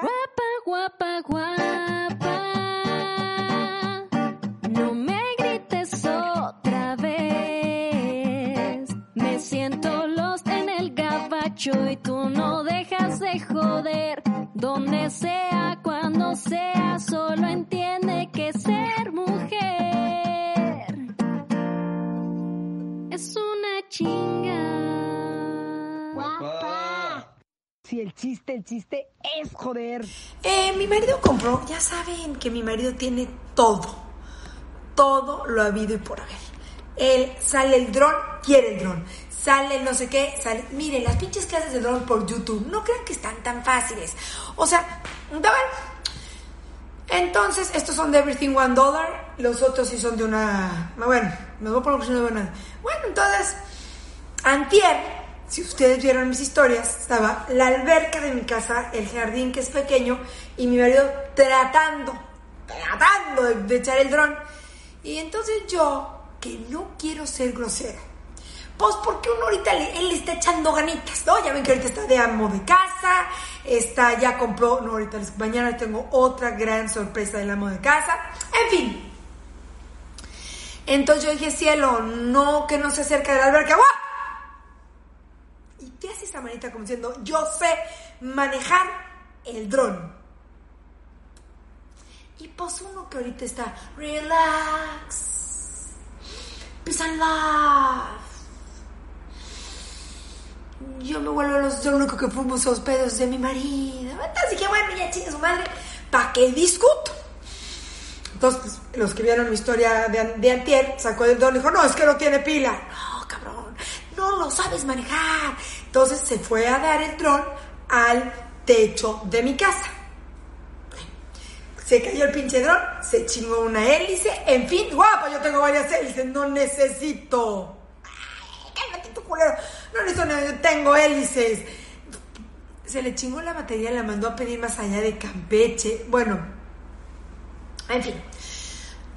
Guapa, guapa, guapa. No me grites otra vez. Me siento lost en el gabacho y tú no dejas de joder. Donde sea, cuando sea, solo entiende El chiste, el chiste es joder. Eh, mi marido compró, ya saben que mi marido tiene todo. Todo lo habido y por haber. Él sale el dron, quiere el dron. Sale el no sé qué, sale. Miren, las pinches clases de dron por YouTube, no crean que están tan fáciles. O sea, daban. Entonces, estos son de Everything One Dollar, los otros sí son de una. Bueno, me voy por. Bueno, entonces, Antier, si ustedes vieron mis historias, estaba la alberca de mi casa, el jardín que es pequeño, y mi marido tratando, tratando de, echar el dron. Y entonces yo, que no quiero ser grosera, pues porque uno ahorita él le está echando ganitas, ¿no? Ya ven que ahorita está de amo de casa, está, ya compró, no, ahorita mañana tengo otra gran sorpresa del amo de casa, en fin. Entonces yo dije, cielo, no, que no se acerca de la alberca, ¡guau! Esa manita como diciendo, yo sé manejar el dron. Y pues uno que ahorita está, relax, peace and love. Yo me vuelvo los, lo único que fumo son los pedos de mi marido. Entonces dije, bueno, ya chingue su madre, ¿para qué discuto? Entonces, pues, los que vieron mi historia de, de antier, sacó el dron y dijo, no, es que no tiene pila. No, cabrón, no lo sabes manejar. Entonces se fue a dar el dron al techo de mi casa. Se cayó el pinche dron, se chingó una hélice, en fin, guapo, yo tengo varias hélices, no necesito. Ay, cálmate tu culero, no necesito, no, yo tengo hélices. Se le chingó la batería, la mandó a pedir más allá de Campeche. Bueno, en fin.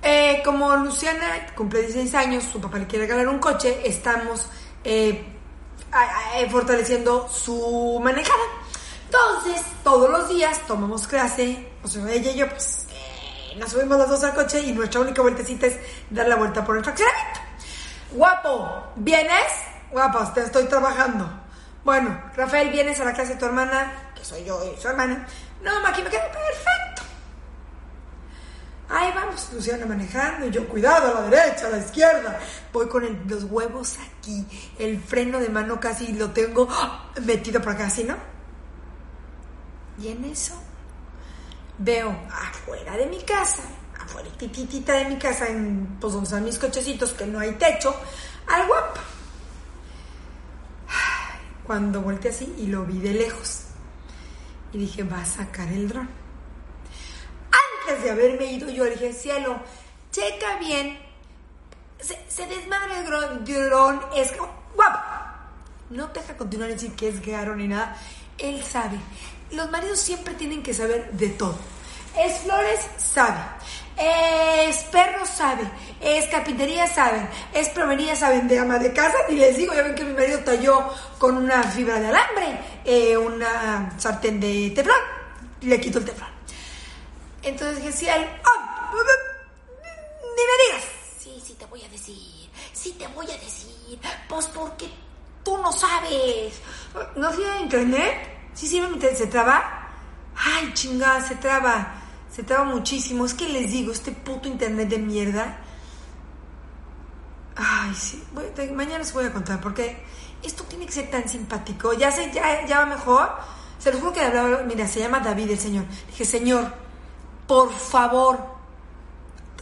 Eh, como Luciana cumple 16 años, su papá le quiere regalar un coche, estamos eh, fortaleciendo su manejada. Entonces, todos los días tomamos clase, o sea, ella y yo, pues, eh, nos subimos los dos al coche y nuestra única vueltecita es dar la vuelta por el fraccionamiento. Guapo, ¿vienes? Guapo, te estoy trabajando. Bueno, Rafael, ¿vienes a la clase de tu hermana? Que soy yo y su hermana. No, Maki, me queda perfecto. Ahí vamos, Luciana manejando y yo, cuidado, a la derecha, a la izquierda. Voy con los huevos aquí, el freno de mano casi lo tengo metido por acá, ¿así, no? Y en eso veo afuera de mi casa, afuera tititita de mi casa, en, pues donde están mis cochecitos, que no hay techo, al guapo. Cuando volteé así y lo vi de lejos. Y dije, va a sacar el dron antes de haberme ido yo le dije, cielo, checa bien. Se, se desmadra el dron, es guapo. No te deja continuar a decir que es garo ni nada. Él sabe. Los maridos siempre tienen que saber de todo. Es flores, sabe. Es perro, sabe. Es carpintería, saben. Es plomería, saben. De ama de casa, y les digo, ya ven que mi marido talló con una fibra de alambre, eh, una sartén de teflón. Le quito el teflón. Entonces al... ¡Ah! ni me digas. Sí, sí te voy a decir. Sí te voy a decir. Pues porque tú no sabes. ¿No sirve internet? ¿Sí sirve mi? ¿Se traba? Ay, chingada, se traba. Se traba muchísimo. Es que les digo, este puto internet de mierda. Ay, sí. Voy- mañana les voy a contar porque esto tiene que ser tan simpático. Ya sé, ya, ya va mejor. Se los juro que hablaba, mira, se llama David el señor. Dije, señor, por favor.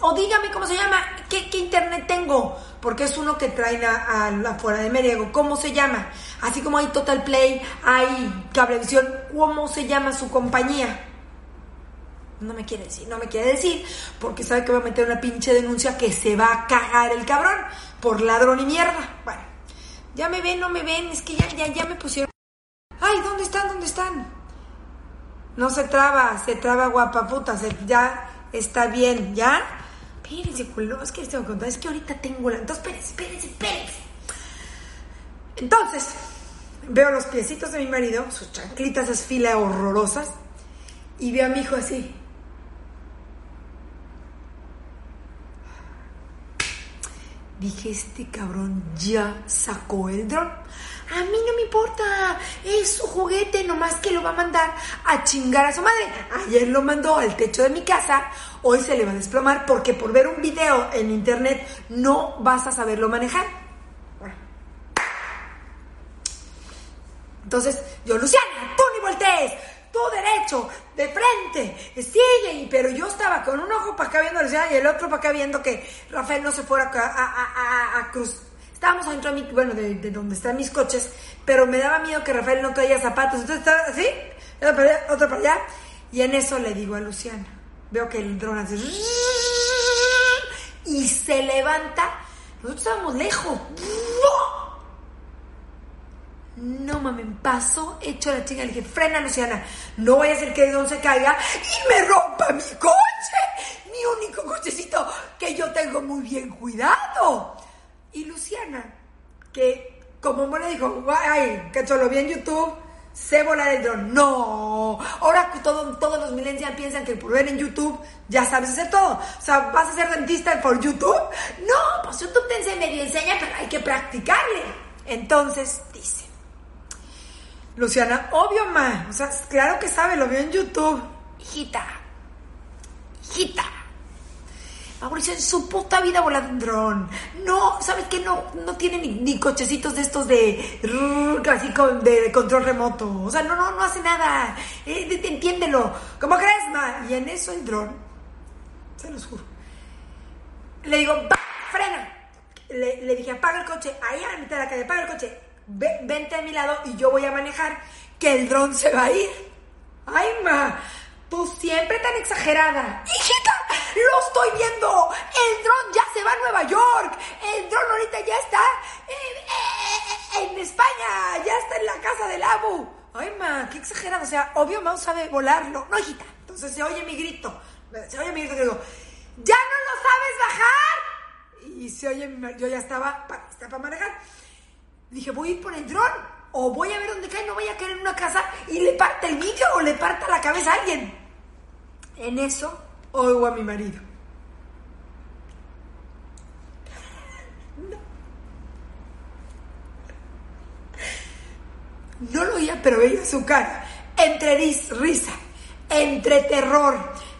O dígame cómo se llama, qué, qué internet tengo, porque es uno que traen a, a- afuera de Meriego. ¿Cómo se llama? Así como hay Total Play, hay Cablevisión, ¿cómo se llama su compañía? No me quiere decir, no me quiere decir, porque sabe que va a meter una pinche denuncia que se va a cagar el cabrón por ladrón y mierda. Bueno, ya me ven, no me ven, es que ya, ya, ya me pusieron. Ay, ¿dónde están? ¿Dónde están? No se traba, se traba guapa puta, se- ya está bien, ¿ya? Espérense, culo, es que les tengo que contar, es que ahorita tengo la... Entonces, espérense, espérense, espérense. Entonces, veo los piecitos de mi marido, sus chanclitas esas fila horrorosas, y veo a mi hijo así. Dije, este cabrón ya sacó el dron. A mí no me importa, es su juguete, nomás que lo va a mandar a chingar a su madre. Ayer lo mandó al techo de mi casa, hoy se le va a desplomar porque por ver un video en internet no vas a saberlo manejar. Entonces, yo, Luciana, tú ni voltees, tú derecho, de frente, sigue. Pero yo estaba con un ojo para acá viendo Luciana y el otro para acá viendo que Rafael no se fuera a, a, a, a cruz. Estábamos adentro de mi, bueno, de, de, donde están mis coches, pero me daba miedo que Rafael no traía zapatos. Entonces estaba así, otra para allá, otra para allá. Y en eso le digo a Luciana, veo que el dron hace y se levanta. Nosotros estábamos lejos. No mames, paso hecho la chinga. Le dije, frena Luciana, no vaya a ser que el dron se caiga y me rompa mi coche. Mi único cochecito que yo tengo muy bien cuidado. Y Luciana, que como me le dijo, ay, cacho, lo vi en YouTube, sé volar el dron. No, ahora todo, todos los millennials piensan que por ver en YouTube ya sabes hacer todo. O sea, ¿vas a ser dentista por YouTube? No, pues YouTube te enseña, medio enseña, pero hay que practicarle. Entonces, dice, Luciana, obvio, ma, o sea, claro que sabe, lo vio en YouTube. Hijita, hijita, Mauricio en su puta vida volado un dron. No, ¿sabes qué? No, no tiene ni, cochecitos de estos de así de control remoto. O sea, no, no, no hace nada. Eh, de, de, entiéndelo. ¿Cómo crees, ma? Y en eso el dron, se los juro. Le digo, frena. Le, le, dije, apaga el coche. Ahí a la mitad de la calle, apaga el coche. Ve, vente a mi lado y yo voy a manejar. Que el dron se va a ir. Ay, ma. Tú siempre tan exagerada. Hijita, lo estoy viendo. El dron ya se va a Nueva York. El dron ahorita ya está en, en España. Ya está en la casa del Abu. Ay, ma, qué exagerado. O sea, obvio Mau sabe volarlo. No, hijita. Entonces se oye mi grito. Se oye mi grito que digo, ¿ya no lo sabes bajar? Y se oye mi Yo ya estaba para, para manejar. Dije, voy a ir por el dron o voy a ver dónde cae, no voy a caer en una casa y le parte el vidrio o le parta la cabeza a alguien. En eso oigo a mi marido. No, lo oía, pero veía su cara. Entre risa, entre terror,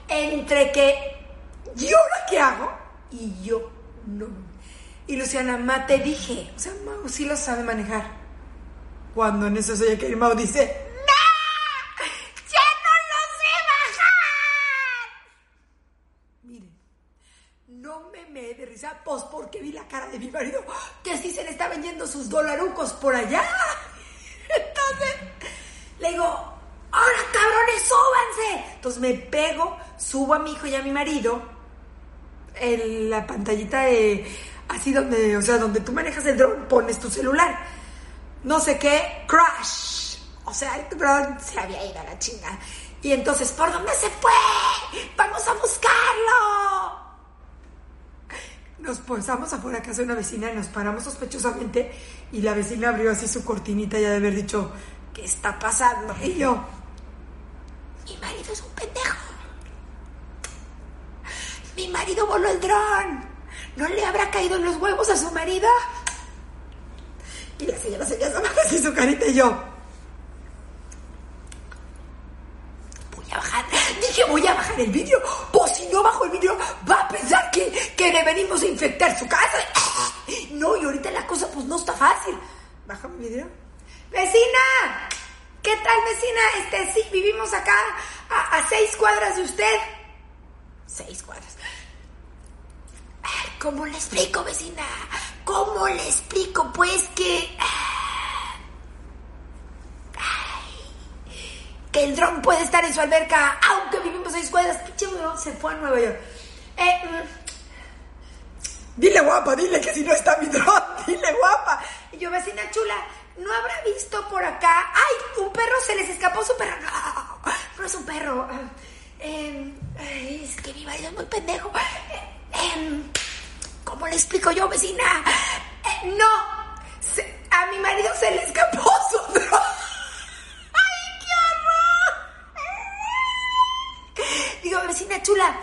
entre que yo lo que hago y yo no. Y Luciana, ma, te dije, o sea, Mau sí lo sabe manejar. Cuando en eso se oye que el dice, ¡No! ¡Ya no lo sé bajar! Miren, no me me de risa, porque vi la cara de mi marido, que sí se le estaban yendo sus dolarucos por allá. Entonces, le digo, ¡ahora cabrones, súbanse! Entonces me pego, subo a mi hijo y a mi marido en la pantallita de así donde, o sea, donde tú manejas el dron, pones tu celular no sé qué, crash. O sea, el dron se había ido a la chinga. Y entonces, ¿por dónde se fue? Vamos a buscarlo. Nos posamos afuera casa de una vecina y nos paramos sospechosamente y la vecina abrió así su cortinita ya de haber dicho, ¿qué está pasando? Y yo, mi marido es un pendejo. Mi marido voló el dron. ¿No le habrá caído en los huevos a su marido? Y la señora se llama así su carita y yo. Voy a bajar. Dije, voy a bajar el vídeo. Bajo el vídeo, va a pensar que, que le venimos a infectar su casa. No, y ahorita la cosa pues no está fácil. Baja mi vídeo. ¡Vecina! ¿Qué tal, vecina? Este, sí, vivimos acá a, a seis cuadras de usted. Seis cuadras. ¿Cómo le explico, vecina? ¿Cómo le explico? Pues que... el dron puede estar en su alberca, aunque vivimos seis cuadras. Pinche se fue a Nueva York. Eh, dile guapa, dile que si no está mi dron, dile guapa. Y yo, vecina chula, ¿no habrá visto por acá? ¡Ay! Un perro se les escapó su perro. No, no es un perro. Eh, es que mi marido es muy pendejo. Eh, ¿Cómo le explico yo, vecina? Eh, no, a mi marido se le escapó su dron. ¡Ay, qué horror! Digo, vecina chula,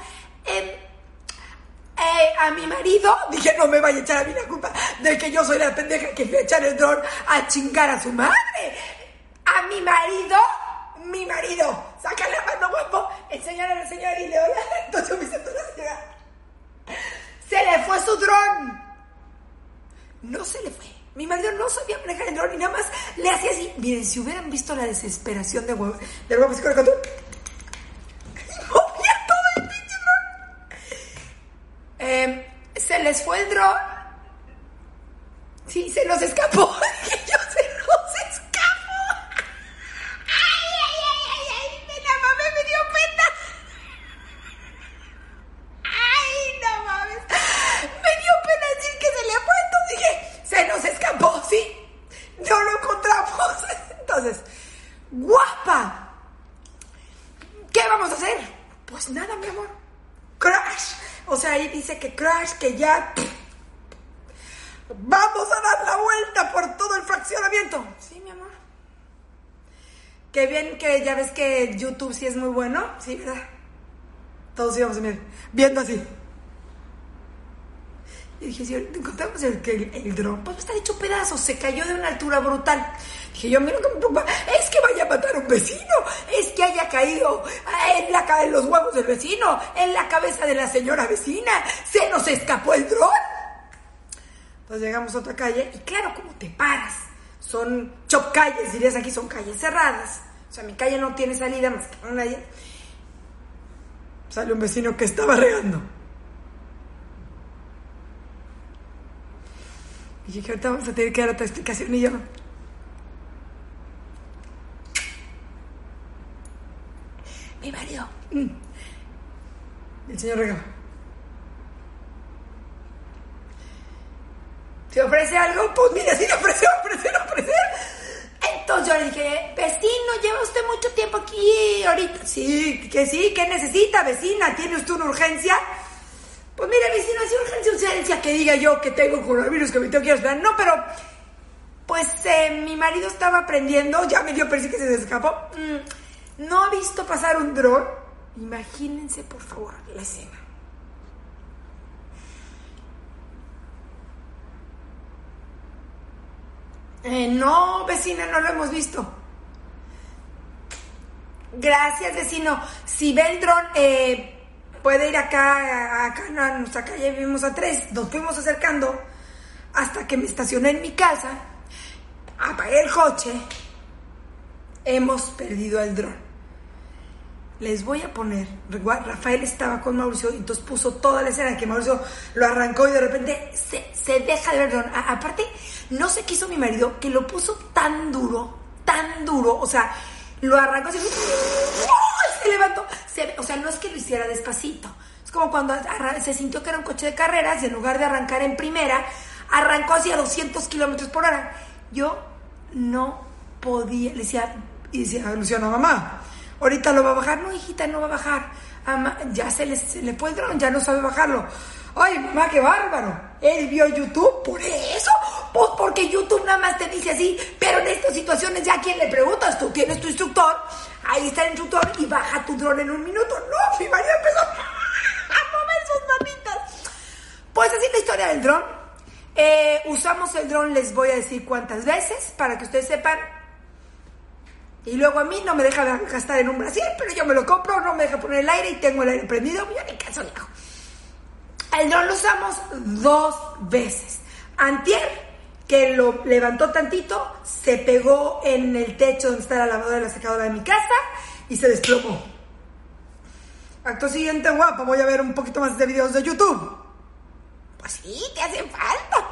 em, eh, a mi marido, dije, no me vaya a echar a mí la culpa de que yo soy la pendeja que fui a echar el dron a chingar a su madre. A mi marido, mi marido, saca la mano guapo, enseñale a la señora y le doy entonces me siento la señora. Se le fue su dron. No se le fue. Mi marido no sabía manejar el dron y nada más le hacía así. Miren, si hubieran visto la desesperación de huevo, del huevo psicólogo, movía todo el pinche dron. Eh, se les fue el dron. Sí, se nos escapó. Dije yo, se nos escapó. Ay, ay, ay, ay, ay, me la mamé, me dio pena. Ay, no mames. Me dio pena decir que se le fue, entonces dije, se nos escapó, ¿sí? No lo encontramos. Entonces, guapa. ¿Qué vamos a hacer? Pues nada, mi amor. Crash. O sea, ahí dice que crash, que ya... Vamos a dar la vuelta por todo el fraccionamiento. Amor. Qué bien que ya ves que YouTube sí es muy bueno. Sí, ¿verdad? Todos íbamos viendo así. Y dije, si encontramos el, el, el dron, pues estar hecho pedazos, se cayó de una altura brutal. Dije yo, mira es que vaya a matar a un vecino, es que haya caído en, la, ca- en los huevos del vecino, en la cabeza de la señora vecina, se nos escapó el dron. Entonces llegamos a otra calle y claro, ¿cómo te paras? Son chop calles, dirías aquí, son calles cerradas. O sea, mi calle no tiene salida más que una calle. Sale un vecino que estaba regando. Y dije, ahorita vamos a tener que dar otra explicación y yo. Mi marido. mm. El señor regaba. ¿Te ofrece algo? Pues mira, sí le ofreció, ofrecer, ofrecer. Entonces yo le dije, vecino, lleva usted mucho tiempo aquí Sí, que sí, ¿qué necesita, vecina? ¿Tiene usted una urgencia? Pues mire, vecino, si urgencia, urgencia, que diga yo que tengo coronavirus, que me tengo que ir a. No, pero, pues eh, mi marido estaba aprendiendo, ya me dio parece que se escapó. Mm, no ha visto pasar un dron. Imagínense, por favor, la escena. Eh, no, vecina, no lo hemos visto. Gracias, vecino. Si ve el dron, eh, puede ir acá, acá a nuestra calle, vivimos a tres. Nos fuimos acercando hasta que me estacioné en mi casa, apagué el coche. Hemos perdido el dron. Les voy a poner, Rafael estaba con Mauricio y entonces puso toda la escena que Mauricio lo arrancó y de repente se, se deja de ver el dron. Aparte, no sé qué hizo mi marido, que lo puso tan duro, tan duro, o sea, lo arrancó así, ¡oh! se levantó, o sea, no es que lo hiciera despacito, es como cuando se sintió que era un coche de carreras y en lugar de arrancar en primera, arrancó hacia 200 kilómetros por hora. Yo no podía, le decía, y decía a Luciano, mamá, ahorita lo va a bajar, no, hijita, no va a bajar, Ama- ya se le, se le fue dron, ya no sabe bajarlo. Ay, mamá, qué bárbaro. Él vio YouTube, por eso. Pues porque YouTube nada más te dice así, pero en estas situaciones ya a quién le preguntas, tú tienes tu instructor, ahí está el instructor y baja tu dron en un minuto. No, mi marido empezó a mover sus manitas. Pues así la historia del dron. Eh, usamos el dron, les voy a decir cuántas veces, para que ustedes sepan. Y luego a mí no me deja gastar en un Brasil, pero yo me lo compro, no me deja poner el aire y tengo el aire prendido. Yo ni caso le. El dron lo usamos dos veces. Antier, que lo levantó tantito, se pegó en el techo donde está la lavadora y la secadora de mi casa y se desplomó. Acto siguiente, guapa, voy a ver un poquito más de videos de YouTube. Pues sí, te hacen falta.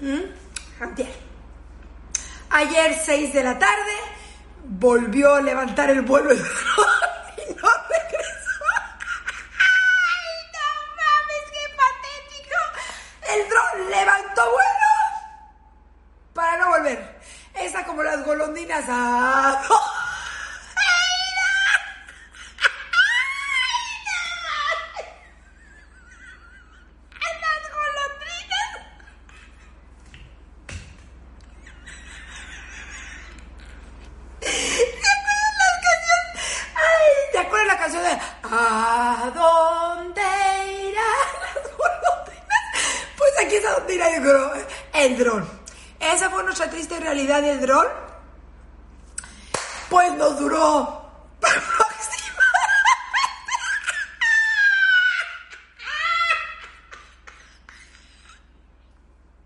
¿Mm? Ayer, 6 de la tarde, volvió a levantar el vuelo el dron y no regresó. ¡Ay, no mames, qué patético! El dron levantó vuelo para no volver. Esa como las golondrinas. ¡Ah! Las golondrinas. ¿A dónde irán las golondrinas? Pues aquí es a donde irá el, dron. Esa fue nuestra triste realidad del dron. Pues nos duró aproximadamente.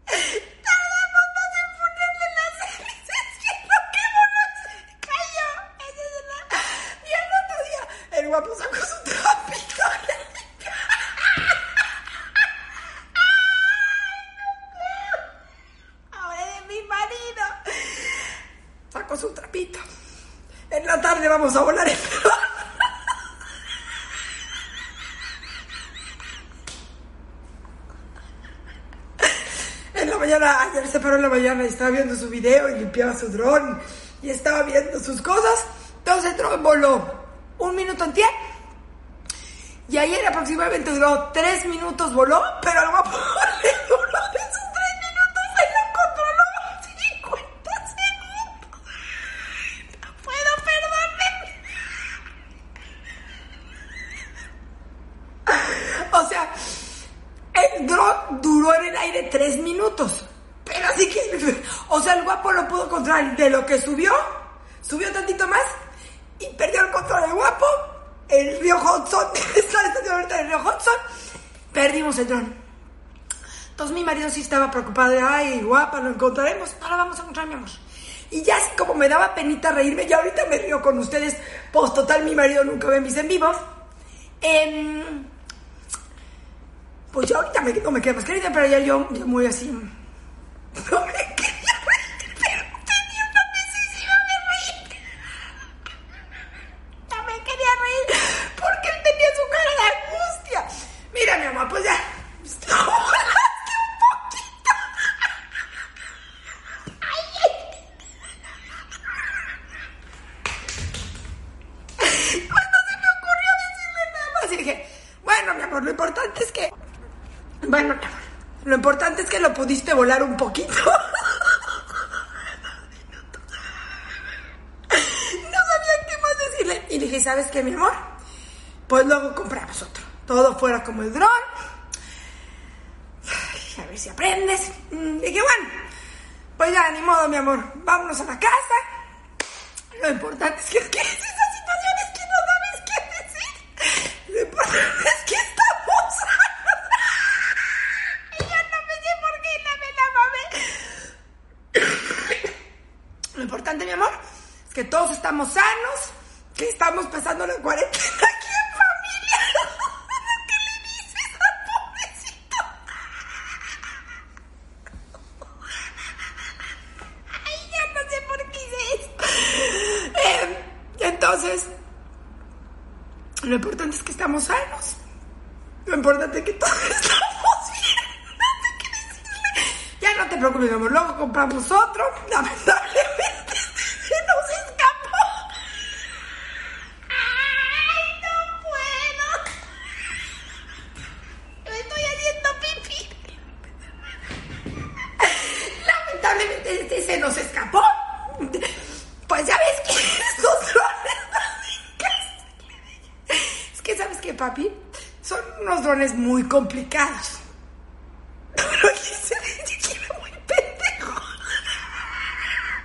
Tardamos más en ponerle las hélices que lo que uno se cayó. Esa es la- Y el otro día, el guapo sacó su trapito. Ahora de mi marido. Sacó su trapito. En la tarde vamos a volar en dron. En la ayer se paró en la mañana y estaba viendo su video y limpiaba su dron y estaba viendo sus cosas. Entonces el dron voló un minuto en. Y ayer aproximadamente duró tres minutos voló, pero le que subió, subió tantito más y perdió el control del guapo. El río Hudson, está ahorita del río Hudson, perdimos el dron. Entonces mi marido sí estaba preocupado de, ay, guapa, lo encontraremos. Lo vamos a encontrar, mi amor. Y ya así como me daba penita reírme, ya ahorita me río con ustedes. Pues total, mi marido nunca ve mis en vivos. Em, pues yo ahorita me, no me queda querida, pero ya yo, yo muy así. No me quería reír, pero tenía una necesidad de reír. No me quería reír porque él tenía su cara de angustia. Mira, mi amor, pues ya. No, que un poquito. Ay, Cuando se me ocurrió decirle nada más y dije, bueno, mi amor, lo importante es que... Bueno, mi amor, lo importante es que lo pudiste volar un poquito. No sabía qué más decirle. Y le dije, ¿sabes qué, mi amor? Pues luego compramos otro. Todo fuera como el dron. A ver si aprendes. Mm, Dije, bueno, pues ya, ni modo, mi amor. Vámonos a la casa. Lo importante es que, que es esas situaciones que no sabes qué decir. Lo importante es que estamos sanos. Y yo no me sé por qué la me la mamé. Lo importante, mi amor, es que todos estamos sanos, que estamos pasando la cuarentena aquí en familia. Lo que le dices al pobrecito. Ay, ya no sé por qué hice eso. Eh, entonces, lo importante es que estamos sanos. Lo importante es que todos estamos bien. No sé qué decirle. Ya no te preocupes, mi amor. Luego compramos otro. Lamentablemente se nos escapó. ¡Ay, no puedo! Me estoy haciendo pipí. Lamentablemente este se nos escapó. Pues ya ves que estos drones... Es que sabes que, papi, son drones muy complicados. Pero aquí se muy pendejo.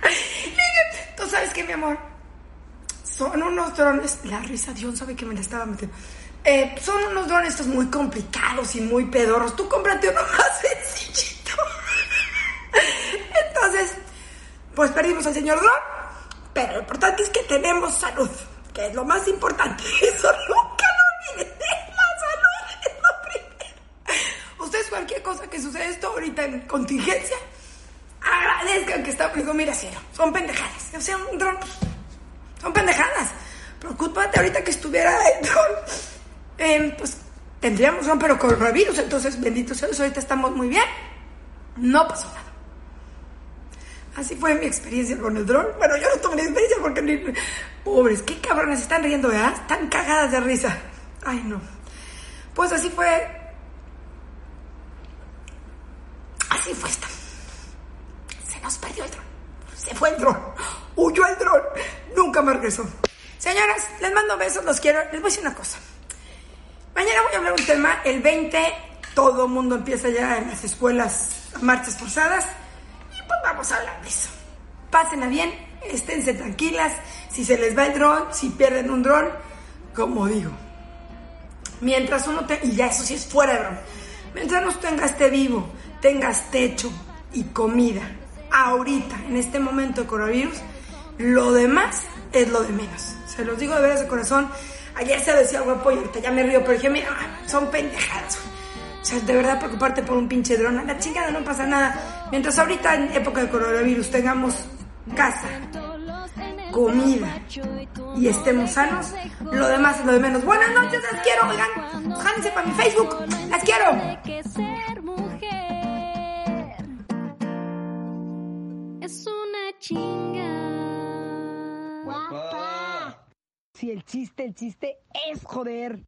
Tú sabes que, mi amor, son unos drones. La risa, Dios sabe que me la estaba metiendo. Eh, son unos drones estos muy complicados y muy pedorros. Tú cómprate uno más sencillito. Entonces, pues perdimos al señor dron. Pero lo importante es que tenemos salud, que es lo más importante. Eso nunca lo olviden. La salud es lo primero. Ustedes cualquier cosa que suceda esto ahorita en contingencia, agradezcan que está, digo, mira cielo, son pendejadas. O sea, un dron, pues, son pendejadas. Preocúpate ahorita que estuviera el dron. eh, pues tendríamos un pero coronavirus, entonces bendito sea Dios, ahorita estamos muy bien. No pasó nada. Así fue mi experiencia con el dron. Bueno, yo no tuve ni experiencia porque ni... Pobres, qué cabrones están riendo, ¿verdad? Están cagadas de risa. Ay, no. Pues así fue. Así fue esto. Se nos perdió el dron. Se fue el dron. Huyó el dron. Nunca más regresó. Señoras, les mando besos, los quiero. Les voy a decir una cosa. Mañana voy a hablar un tema, el 20, todo mundo empieza ya en las escuelas a marchas forzadas y pues vamos a hablar de eso. Pásenla bien, esténse tranquilas, si se les va el dron, si pierden un dron, como digo. Mientras uno te, y ya eso sí es fuera de dron, mientras uno tenga este vivo, tengas techo y comida, ahorita, en este momento de coronavirus, lo demás es lo de menos. Se los digo de veras de corazón. Ayer se decía guapo y ahorita ya me río, pero dije, mira, son pendejadas. O sea, de verdad preocuparte por un pinche dron, la chingada no pasa nada. Mientras ahorita en época de coronavirus tengamos casa, comida y estemos sanos, lo demás es lo de menos. Buenas noches, las quiero, oigan, jádense para mi Facebook, las quiero. Si el chiste, el chiste es joder.